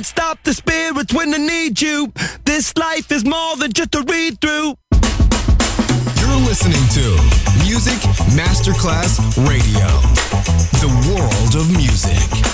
Can't stop the spirits when they need you. This life is more than just a read through. You're listening to Music Masterclass Radio, the world of music.